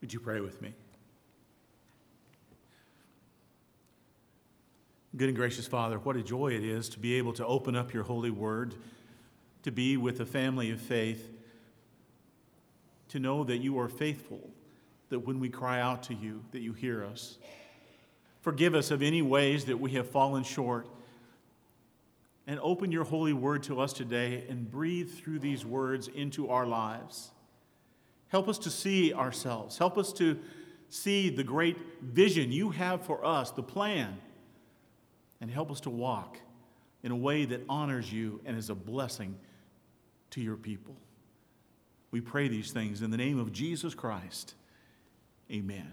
Would you pray with me? Good and gracious Father, what a joy it is to be able to open up your holy word, to be with a family of faith, to know that you are faithful, that when we cry out to you, that you hear us. Forgive us of any ways that we have fallen short. And open your holy word to us today and breathe through these words into our lives. Help us to see ourselves. Help us to see the great vision you have for us, the plan. And help us to walk in a way that honors you and is a blessing to your people. We pray these things in the name of Jesus Christ. Amen.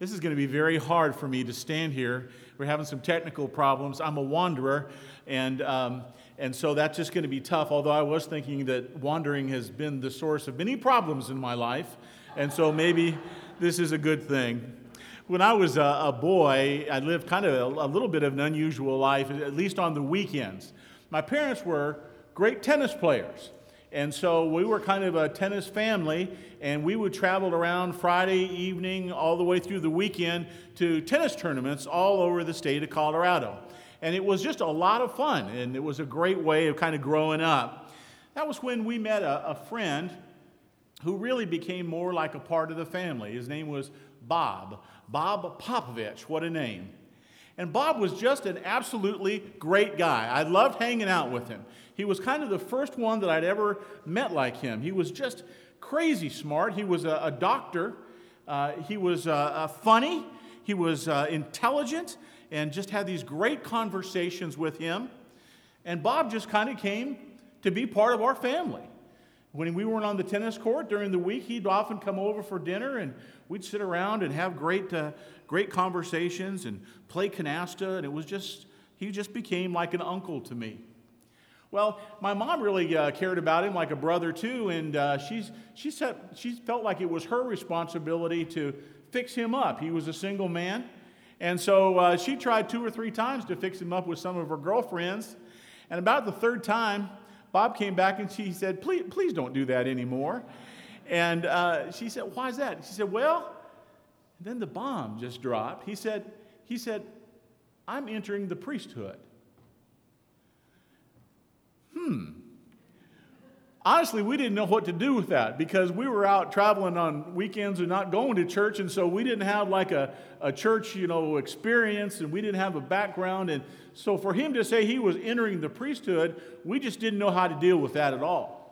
This is going to be very hard for me to stand here. We're having some technical problems. I'm a wanderer, and, um, and so that's just going to be tough. Although I was thinking that wandering has been the source of many problems in my life, and so maybe this is a good thing. When I was a, a boy, I lived kind of a, a little bit of an unusual life, at least on the weekends. My parents were great tennis players. And so we were kind of a tennis family, and we would travel around Friday evening all the way through the weekend to tennis tournaments all over the state of Colorado. And it was just a lot of fun, and it was a great way of kind of growing up. That was when we met a, a friend who really became more like a part of the family. His name was Bob. Bob Popovich, what a name. And Bob was just an absolutely great guy. I loved hanging out with him. He was kind of the first one that I'd ever met like him. He was just crazy smart. He was a, a doctor. Uh, he was uh, uh, funny. He was uh, intelligent and just had these great conversations with him. And Bob just kind of came to be part of our family. When we weren't on the tennis court during the week, he'd often come over for dinner and we'd sit around and have great, uh, great conversations and play canasta. And it was just, he just became like an uncle to me. Well, my mom really uh, cared about him like a brother too, and uh, she's, she, said, she felt like it was her responsibility to fix him up. He was a single man, and so uh, she tried two or three times to fix him up with some of her girlfriends. And about the third time, Bob came back and she said, Please, please don't do that anymore. And uh, she said, Why is that? She said, Well, then the bomb just dropped. He said, he said, I'm entering the priesthood hmm. Honestly, we didn't know what to do with that because we were out traveling on weekends and not going to church, and so we didn't have like a, a church, you know, experience, and we didn't have a background. And so for him to say he was entering the priesthood, we just didn't know how to deal with that at all.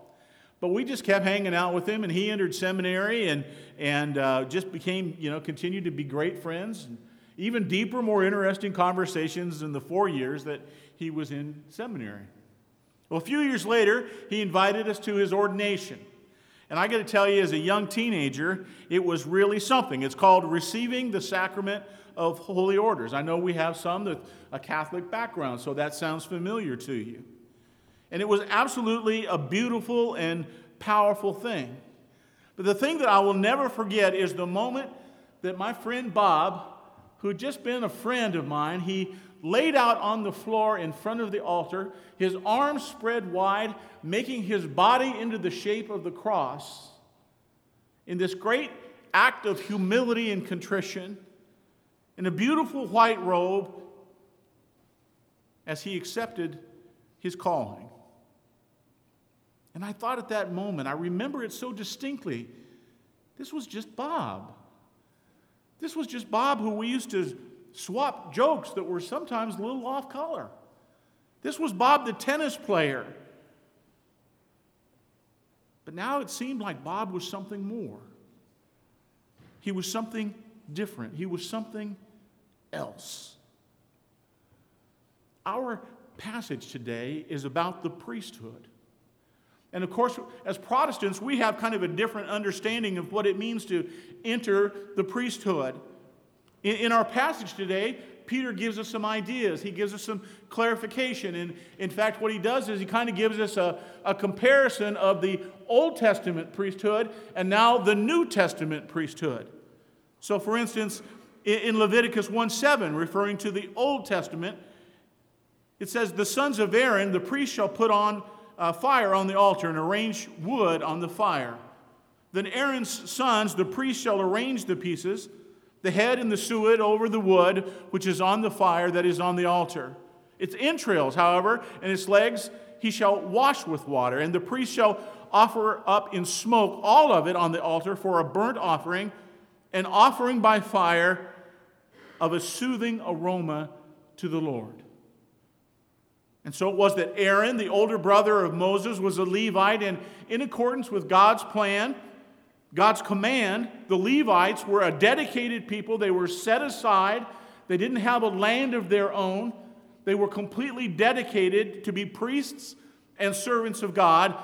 But we just kept hanging out with him, and he entered seminary and, and uh, just became, you know, continued to be great friends. And even deeper, more interesting conversations in the four years that he was in seminary. Well, a few years later, he invited us to his ordination. And I got to tell you, as a young teenager, it was really something. It's called receiving the sacrament of holy orders. I know we have some with a Catholic background, so that sounds familiar to you. And it was absolutely a beautiful and powerful thing. But the thing that I will never forget is the moment that my friend Bob, who had just been a friend of mine, he laid out on the floor in front of the altar, his arms spread wide, making his body into the shape of the cross. In this great act of humility and contrition, in a beautiful white robe, as he accepted his calling. And I thought at that moment, I remember it so distinctly, this was just Bob. This was just Bob who we used to swap jokes that were sometimes a little off color. This was Bob the tennis player. But now it seemed like Bob was something more. He was something different. He was something else. Our passage today is about the priesthood. And of course, as Protestants, we have kind of a different understanding of what it means to enter the priesthood. In, in our passage today, Peter gives us some ideas. He gives us some clarification. And in fact, what he does is he kind of gives us a, a comparison of the Old Testament priesthood and now the New Testament priesthood. So, for instance, in Leviticus 1 7, referring to the Old Testament, it says, The sons of Aaron, the priest, shall put on uh, fire on the altar and arrange wood on the fire. Then Aaron's sons, the priests, shall arrange the pieces, the head and the suet over the wood which is on the fire that is on the altar. Its entrails, however, and its legs he shall wash with water, and the priest shall offer up in smoke all of it on the altar for a burnt offering, an offering by fire of a soothing aroma to the Lord. And so it was that Aaron, the older brother of Moses, was a Levite, and in accordance with God's plan, God's command, the Levites were a dedicated people. They were set aside. They didn't have a land of their own. They were completely dedicated to be priests and servants of God.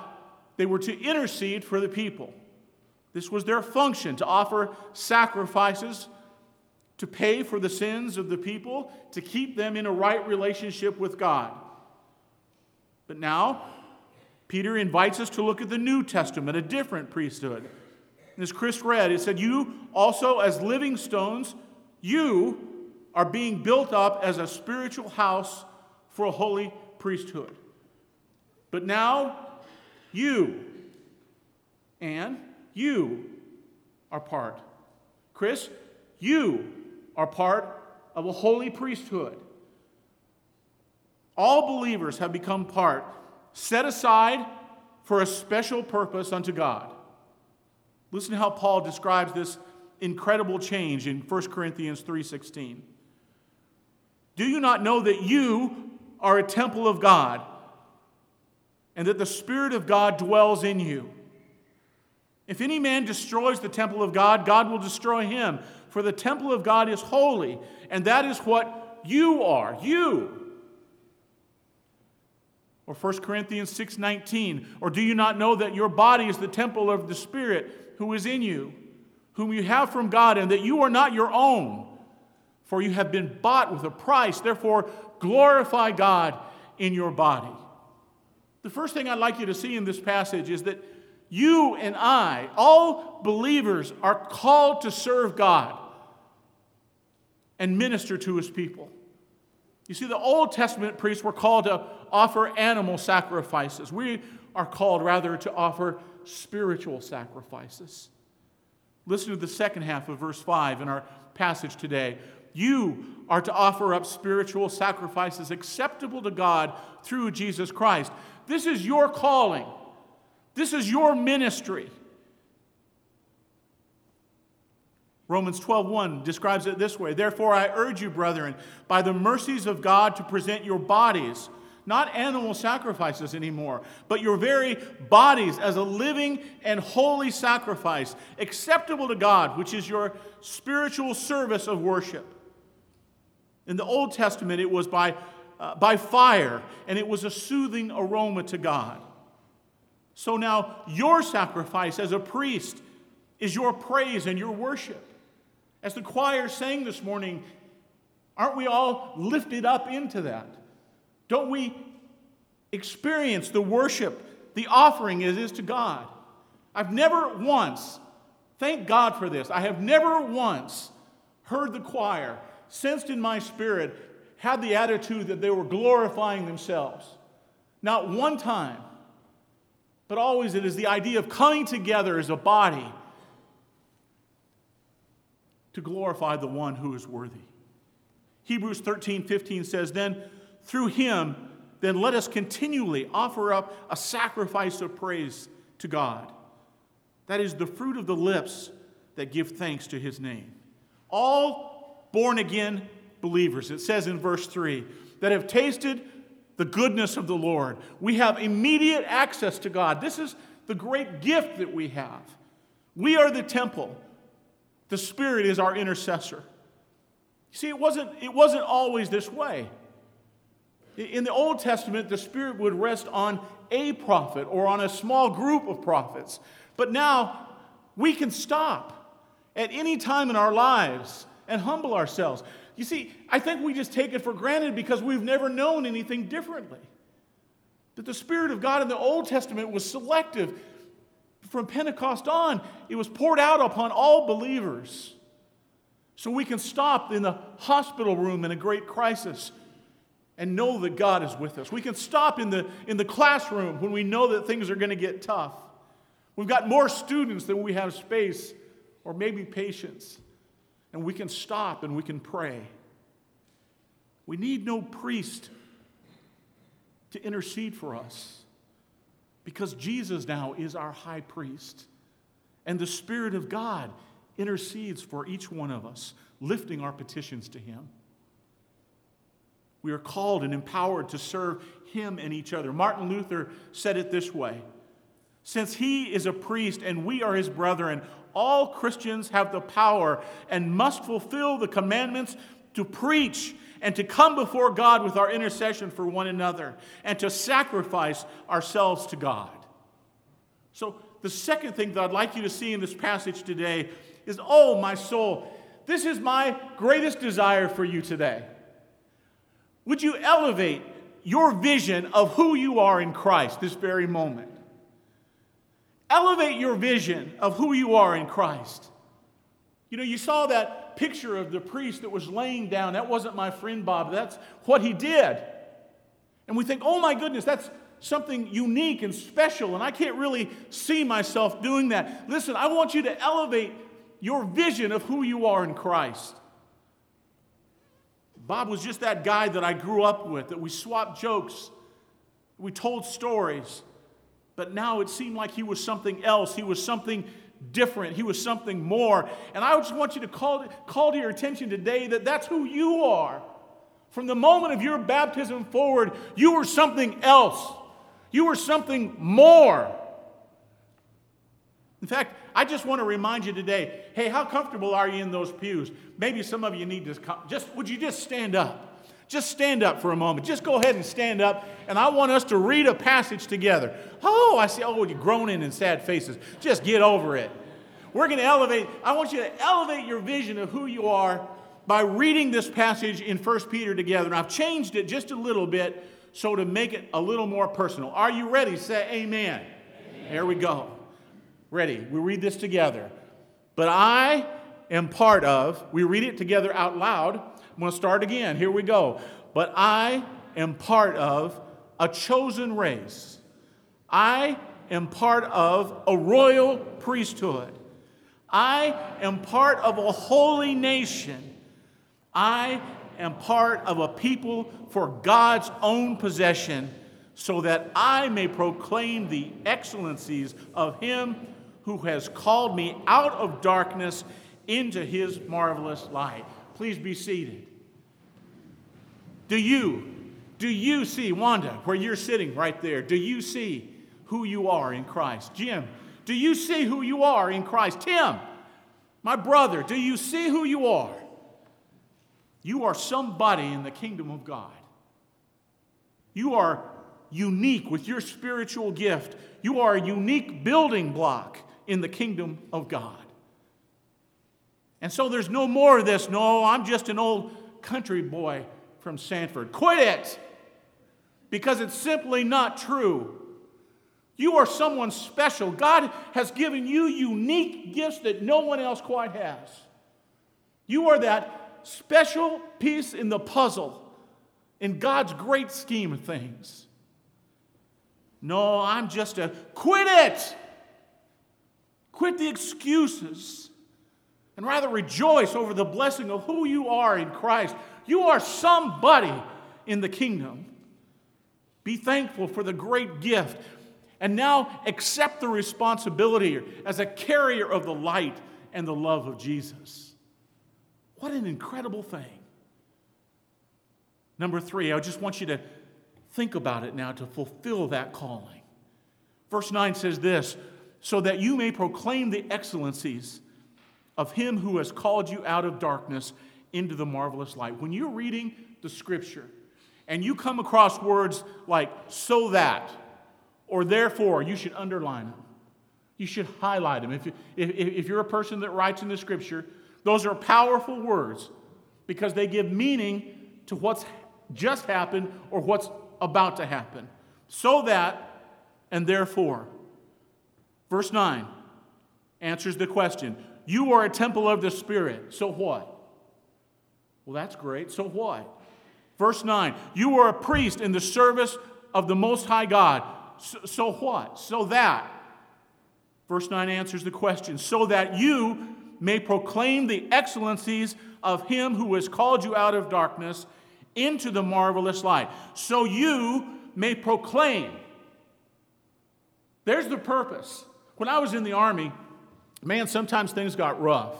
They were to intercede for the people. This was their function to offer sacrifices, to pay for the sins of the people, to keep them in a right relationship with God. But now, Peter invites us to look at the New Testament, a different priesthood. And as Chris read, it said, You also, as living stones, you are being built up as a spiritual house for a holy priesthood. But now, you and you are part. Chris, you are part of a holy priesthood. All believers have become part, set aside for a special purpose unto God. Listen to how Paul describes this incredible change in 1 Corinthians 3:16. Do you not know that you are a temple of God and that the spirit of God dwells in you? If any man destroys the temple of God, God will destroy him, for the temple of God is holy, and that is what you are. You or 1 Corinthians 6:19 or do you not know that your body is the temple of the spirit who is in you, whom you have from God, and that you are not your own, for you have been bought with a price. Therefore, glorify God in your body. The first thing I'd like you to see in this passage is that you and I, all believers, are called to serve God and minister to his people. You see, the Old Testament priests were called to offer animal sacrifices. We are called rather to offer spiritual sacrifices. Listen to the second half of verse 5 in our passage today. You are to offer up spiritual sacrifices acceptable to God through Jesus Christ. This is your calling. This is your ministry. Romans 12:1 describes it this way. Therefore I urge you brethren by the mercies of God to present your bodies not animal sacrifices anymore, but your very bodies as a living and holy sacrifice, acceptable to God, which is your spiritual service of worship. In the Old Testament, it was by, uh, by fire, and it was a soothing aroma to God. So now, your sacrifice as a priest is your praise and your worship. As the choir sang this morning, aren't we all lifted up into that? Don't we experience the worship, the offering it is to God? I've never once, thank God for this, I have never once heard the choir, sensed in my spirit, had the attitude that they were glorifying themselves. Not one time. But always it is the idea of coming together as a body to glorify the one who is worthy. Hebrews 13 15 says, Then through him, then let us continually offer up a sacrifice of praise to God. That is the fruit of the lips that give thanks to his name. All born again believers, it says in verse 3, that have tasted the goodness of the Lord. We have immediate access to God. This is the great gift that we have. We are the temple, the Spirit is our intercessor. See, it wasn't, it wasn't always this way. In the Old Testament, the Spirit would rest on a prophet or on a small group of prophets. But now we can stop at any time in our lives and humble ourselves. You see, I think we just take it for granted because we've never known anything differently. That the Spirit of God in the Old Testament was selective. From Pentecost on, it was poured out upon all believers. So we can stop in the hospital room in a great crisis and know that God is with us. We can stop in the, in the classroom when we know that things are going to get tough. We've got more students than we have space or maybe patience. And we can stop and we can pray. We need no priest to intercede for us because Jesus now is our high priest. And the Spirit of God intercedes for each one of us, lifting our petitions to Him. We are called and empowered to serve Him and each other. Martin Luther said it this way Since He is a priest and we are His brethren, all Christians have the power and must fulfill the commandments to preach and to come before God with our intercession for one another and to sacrifice ourselves to God. So, the second thing that I'd like you to see in this passage today is oh, my soul, this is my greatest desire for you today. Would you elevate your vision of who you are in Christ this very moment? Elevate your vision of who you are in Christ. You know, you saw that picture of the priest that was laying down. That wasn't my friend Bob. That's what he did. And we think, oh my goodness, that's something unique and special, and I can't really see myself doing that. Listen, I want you to elevate your vision of who you are in Christ. Bob was just that guy that I grew up with, that we swapped jokes, we told stories, but now it seemed like he was something else. He was something different. He was something more. And I just want you to call, call to your attention today that that's who you are. From the moment of your baptism forward, you were something else. You were something more. In fact, I just want to remind you today hey, how comfortable are you in those pews? Maybe some of you need to. Just, would you just stand up? Just stand up for a moment. Just go ahead and stand up. And I want us to read a passage together. Oh, I see. Oh, you're groaning and sad faces. Just get over it. We're going to elevate. I want you to elevate your vision of who you are by reading this passage in 1 Peter together. And I've changed it just a little bit so to make it a little more personal. Are you ready? Say amen. amen. Here we go. Ready? We read this together. But I am part of, we read it together out loud. I'm going to start again. Here we go. But I am part of a chosen race. I am part of a royal priesthood. I am part of a holy nation. I am part of a people for God's own possession, so that I may proclaim the excellencies of Him who has called me out of darkness into His marvelous light. Please be seated. Do you, do you see, Wanda, where you're sitting right there, do you see who you are in Christ? Jim, do you see who you are in Christ? Tim, my brother, do you see who you are? You are somebody in the kingdom of God. You are unique with your spiritual gift. You are a unique building block in the kingdom of God. And so there's no more of this, no, I'm just an old country boy from Sanford. Quit it! Because it's simply not true. You are someone special. God has given you unique gifts that no one else quite has. You are that special piece in the puzzle in God's great scheme of things. No, I'm just a quit it. Quit the excuses and rather rejoice over the blessing of who you are in Christ. You are somebody in the kingdom. Be thankful for the great gift. And now accept the responsibility as a carrier of the light and the love of Jesus. What an incredible thing. Number three, I just want you to think about it now to fulfill that calling. Verse 9 says this so that you may proclaim the excellencies of him who has called you out of darkness into the marvelous light. When you're reading the scripture and you come across words like so that or therefore, you should underline them. You should highlight them. If, you, if, if you're a person that writes in the scripture, those are powerful words because they give meaning to what's just happened or what's about to happen. So that and therefore. Verse 9 answers the question You are a temple of the Spirit. So what? Well, that's great. So what? Verse 9 You are a priest in the service of the Most High God. So, so what? So that. Verse 9 answers the question so that you may proclaim the excellencies of him who has called you out of darkness into the marvelous light. So you may proclaim. There's the purpose. When I was in the army, man, sometimes things got rough.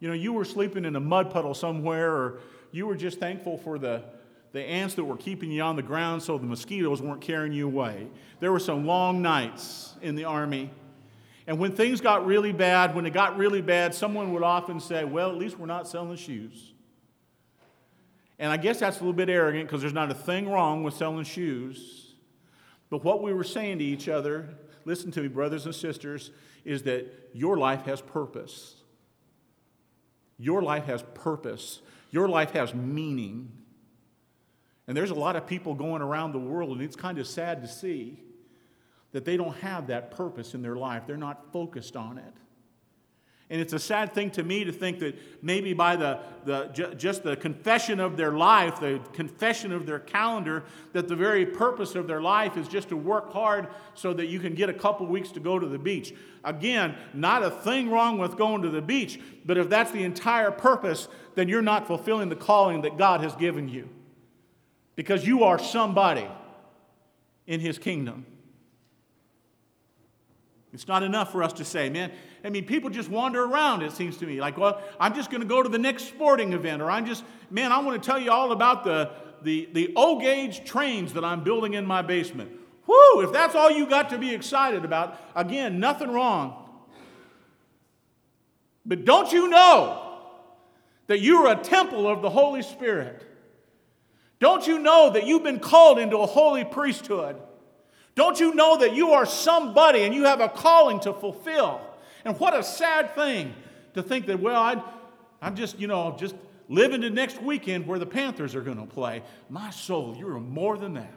You know, you were sleeping in a mud puddle somewhere, or you were just thankful for the, the ants that were keeping you on the ground so the mosquitoes weren't carrying you away. There were some long nights in the army. And when things got really bad, when it got really bad, someone would often say, Well, at least we're not selling shoes. And I guess that's a little bit arrogant because there's not a thing wrong with selling shoes. But what we were saying to each other, listen to me, brothers and sisters, is that your life has purpose. Your life has purpose. Your life has meaning. And there's a lot of people going around the world, and it's kind of sad to see that they don't have that purpose in their life. They're not focused on it. And it's a sad thing to me to think that maybe by the, the, just the confession of their life, the confession of their calendar, that the very purpose of their life is just to work hard so that you can get a couple weeks to go to the beach. Again, not a thing wrong with going to the beach, but if that's the entire purpose, then you're not fulfilling the calling that God has given you. Because you are somebody in His kingdom. It's not enough for us to say, man, I mean, people just wander around, it seems to me. Like, well, I'm just going to go to the next sporting event, or I'm just, man, I want to tell you all about the, the, the O gauge trains that I'm building in my basement. Whoo, if that's all you got to be excited about, again, nothing wrong. But don't you know that you're a temple of the Holy Spirit? Don't you know that you've been called into a holy priesthood? Don't you know that you are somebody and you have a calling to fulfill? And what a sad thing to think that, well, i I'm just, you know, just living the next weekend where the Panthers are going to play. My soul, you're more than that.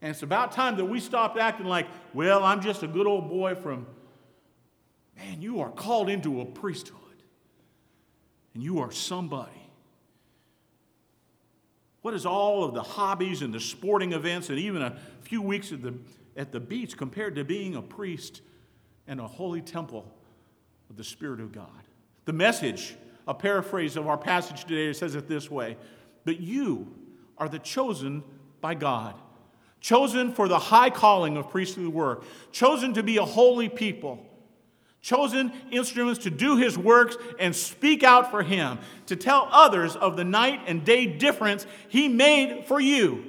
And it's about time that we stopped acting like, well, I'm just a good old boy from. Man, you are called into a priesthood. And you are somebody. What is all of the hobbies and the sporting events and even a few weeks at the, at the beach compared to being a priest and a holy temple of the Spirit of God? The message, a paraphrase of our passage today, says it this way But you are the chosen by God, chosen for the high calling of priestly work, chosen to be a holy people chosen instruments to do his works and speak out for him, to tell others of the night and day difference he made for you.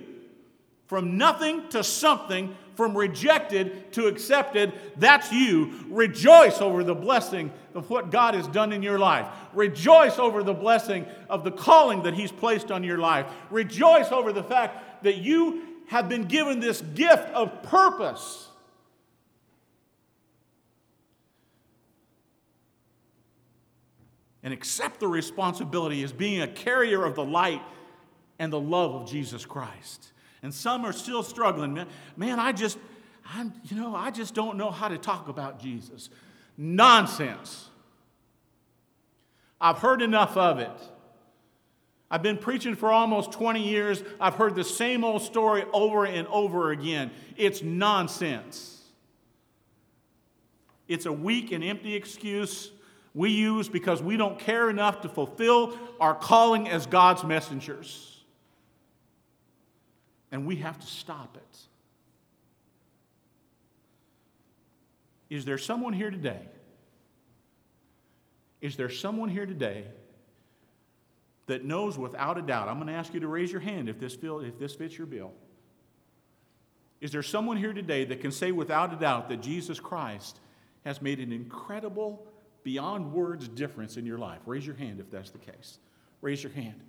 From nothing to something, from rejected to accepted, that's you. Rejoice over the blessing of what God has done in your life. Rejoice over the blessing of the calling that He's placed on your life. Rejoice over the fact that you have been given this gift of purpose and accept the responsibility as being a carrier of the light and the love of Jesus Christ. And some are still struggling. Man, man I just, I'm, you know, I just don't know how to talk about Jesus. Nonsense. I've heard enough of it. I've been preaching for almost 20 years. I've heard the same old story over and over again. It's nonsense. It's a weak and empty excuse we use because we don't care enough to fulfill our calling as God's messengers. And we have to stop it. Is there someone here today? Is there someone here today that knows without a doubt? I'm going to ask you to raise your hand if this, feel, if this fits your bill. Is there someone here today that can say without a doubt that Jesus Christ has made an incredible beyond words difference in your life? Raise your hand if that's the case. Raise your hand.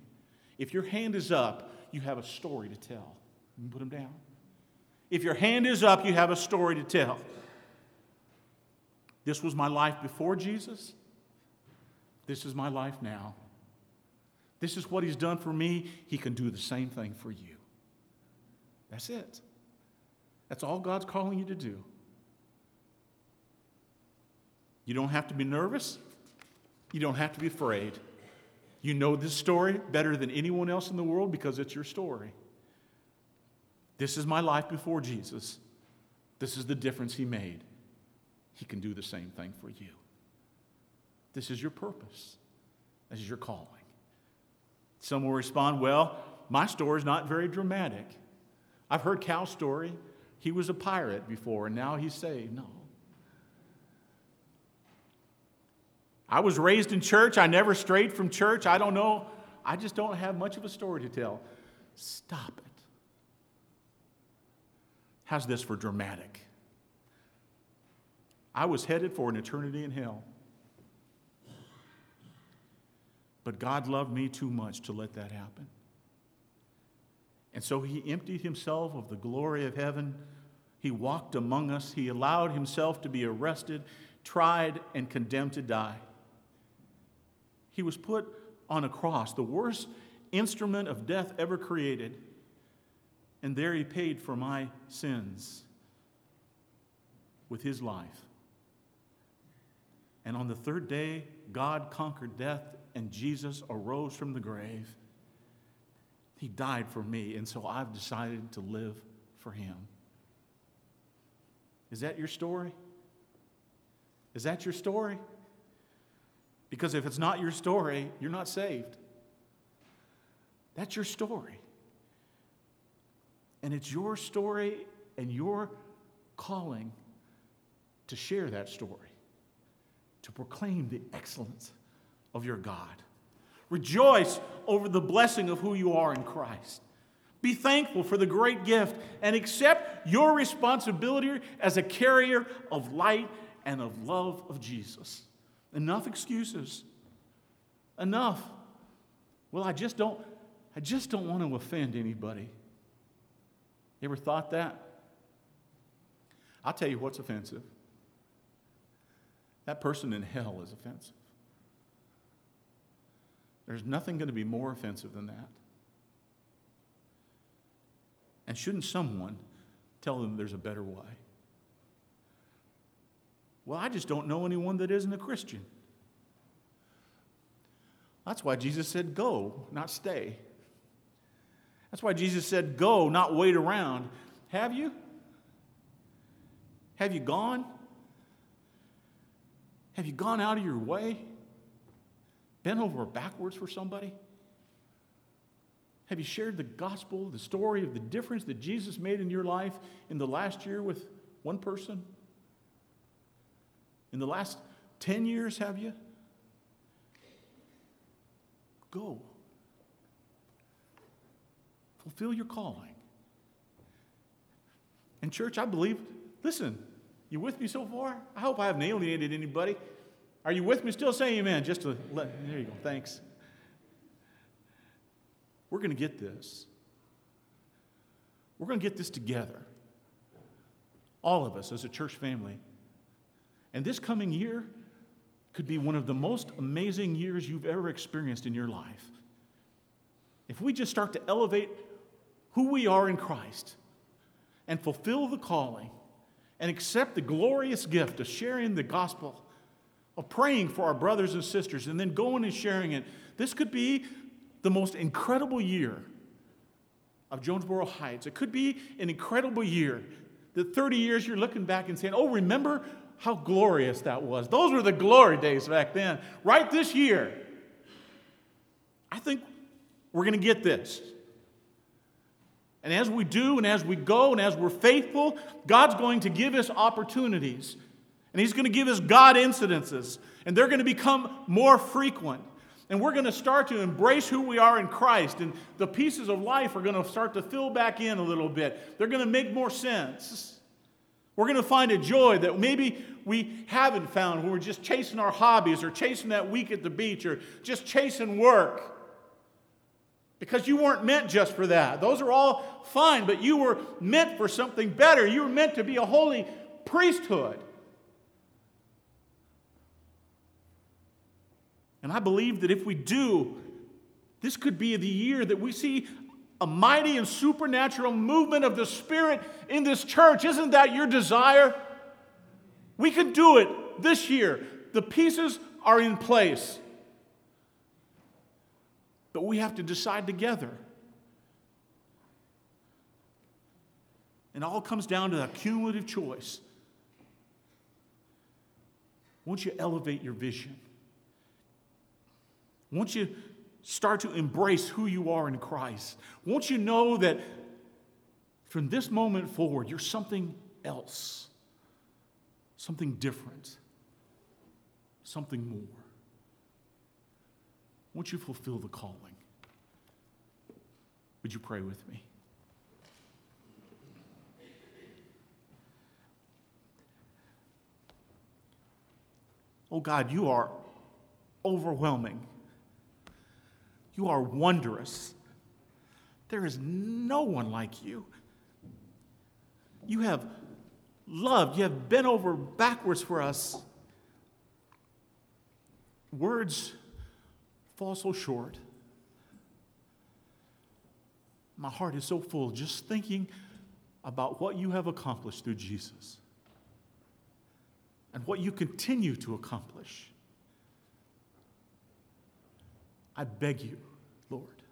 If your hand is up, you have a story to tell. You can put them down. If your hand is up, you have a story to tell. This was my life before Jesus. This is my life now. This is what he's done for me. He can do the same thing for you. That's it. That's all God's calling you to do. You don't have to be nervous. You don't have to be afraid. You know this story better than anyone else in the world because it's your story. This is my life before Jesus. This is the difference he made. He can do the same thing for you. This is your purpose, this is your calling. Some will respond, Well, my story is not very dramatic. I've heard Cal's story. He was a pirate before, and now he's saved. No. I was raised in church. I never strayed from church. I don't know. I just don't have much of a story to tell. Stop it. How's this for dramatic? I was headed for an eternity in hell. But God loved me too much to let that happen. And so he emptied himself of the glory of heaven. He walked among us. He allowed himself to be arrested, tried, and condemned to die. He was put on a cross, the worst instrument of death ever created. And there he paid for my sins with his life. And on the third day, God conquered death and Jesus arose from the grave. He died for me, and so I've decided to live for him. Is that your story? Is that your story? Because if it's not your story, you're not saved. That's your story. And it's your story and your calling to share that story, to proclaim the excellence of your God. Rejoice over the blessing of who you are in Christ. Be thankful for the great gift and accept your responsibility as a carrier of light and of love of Jesus. Enough excuses. Enough. Well, I just don't I just don't want to offend anybody. You ever thought that? I'll tell you what's offensive. That person in hell is offensive. There's nothing going to be more offensive than that. And shouldn't someone tell them there's a better way? Well, I just don't know anyone that isn't a Christian. That's why Jesus said, Go, not stay. That's why Jesus said, Go, not wait around. Have you? Have you gone? Have you gone out of your way? bent over backwards for somebody? Have you shared the gospel, the story of the difference that Jesus made in your life in the last year with one person? In the last 10 years, have you? Go. Fulfill your calling. And, church, I believe, listen, you with me so far? I hope I haven't alienated anybody. Are you with me? Still say amen. Just to let, there you go. Thanks. We're going to get this. We're going to get this together. All of us as a church family. And this coming year could be one of the most amazing years you've ever experienced in your life. If we just start to elevate who we are in Christ and fulfill the calling and accept the glorious gift of sharing the gospel of praying for our brothers and sisters and then going and sharing it. This could be the most incredible year of Jonesboro Heights. It could be an incredible year. The 30 years you're looking back and saying, oh, remember how glorious that was. Those were the glory days back then. Right this year, I think we're going to get this. And as we do, and as we go, and as we're faithful, God's going to give us opportunities and He's going to give us God incidences, and they're going to become more frequent. And we're going to start to embrace who we are in Christ, and the pieces of life are going to start to fill back in a little bit. They're going to make more sense. We're going to find a joy that maybe we haven't found when we're just chasing our hobbies or chasing that week at the beach or just chasing work. Because you weren't meant just for that. Those are all fine, but you were meant for something better. You were meant to be a holy priesthood. And I believe that if we do, this could be the year that we see a mighty and supernatural movement of the Spirit in this church. Isn't that your desire? We can do it this year. The pieces are in place. But we have to decide together. And all comes down to a cumulative choice. Won't you elevate your vision? Won't you start to embrace who you are in Christ? Won't you know that from this moment forward, you're something else, something different, something more? Won't you fulfill the calling? Would you pray with me? Oh God, you are overwhelming. You are wondrous. There is no one like you. You have loved, you have bent over backwards for us. Words fall so short. My heart is so full just thinking about what you have accomplished through Jesus and what you continue to accomplish. I beg you, Lord,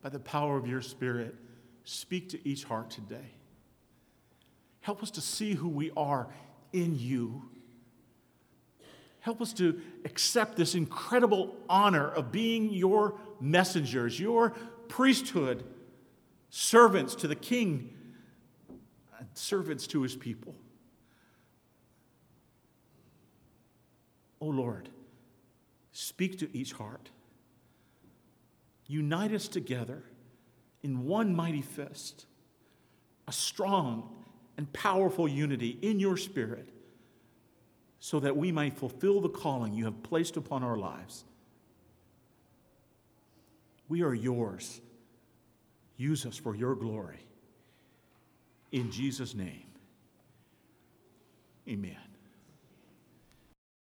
by the power of your Spirit, speak to each heart today. Help us to see who we are in you. Help us to accept this incredible honor of being your messengers, your priesthood, servants to the king, servants to his people. Oh Lord, speak to each heart. Unite us together in one mighty fist, a strong and powerful unity in your spirit, so that we may fulfill the calling you have placed upon our lives. We are yours. Use us for your glory. In Jesus' name, amen.